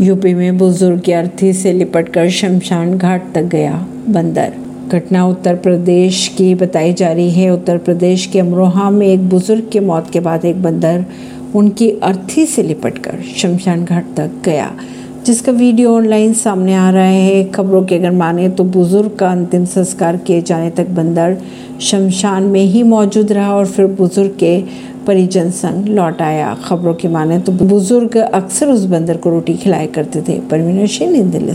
UP में बुज़ुर्ग अर्थी से लिपटकर शमशान घाट तक गया बंदर। घटना उत्तर प्रदेश की बताई जा रही है। उत्तर प्रदेश के अमरोहा में एक बुज़ुर्ग की मौत के बाद एक बंदर उनकी अर्थी से लिपटकर शमशान घाट तक गया। जिसका वीडियो ऑनलाइन सामने आ रहा है, खबरों के अगर माने तो बुज़ुर्ग का अंतिम संस्कार किए जाने तक बंदर शमशान में ही मौजूद रहा और फिर बुज़ुर्ग के परिजन संग लौट आया। खबरों की माने तो बुज़ुर्ग अक्सर उस बंदर को रोटी खिलाया करते थे। परवीन सिंह दिल्ली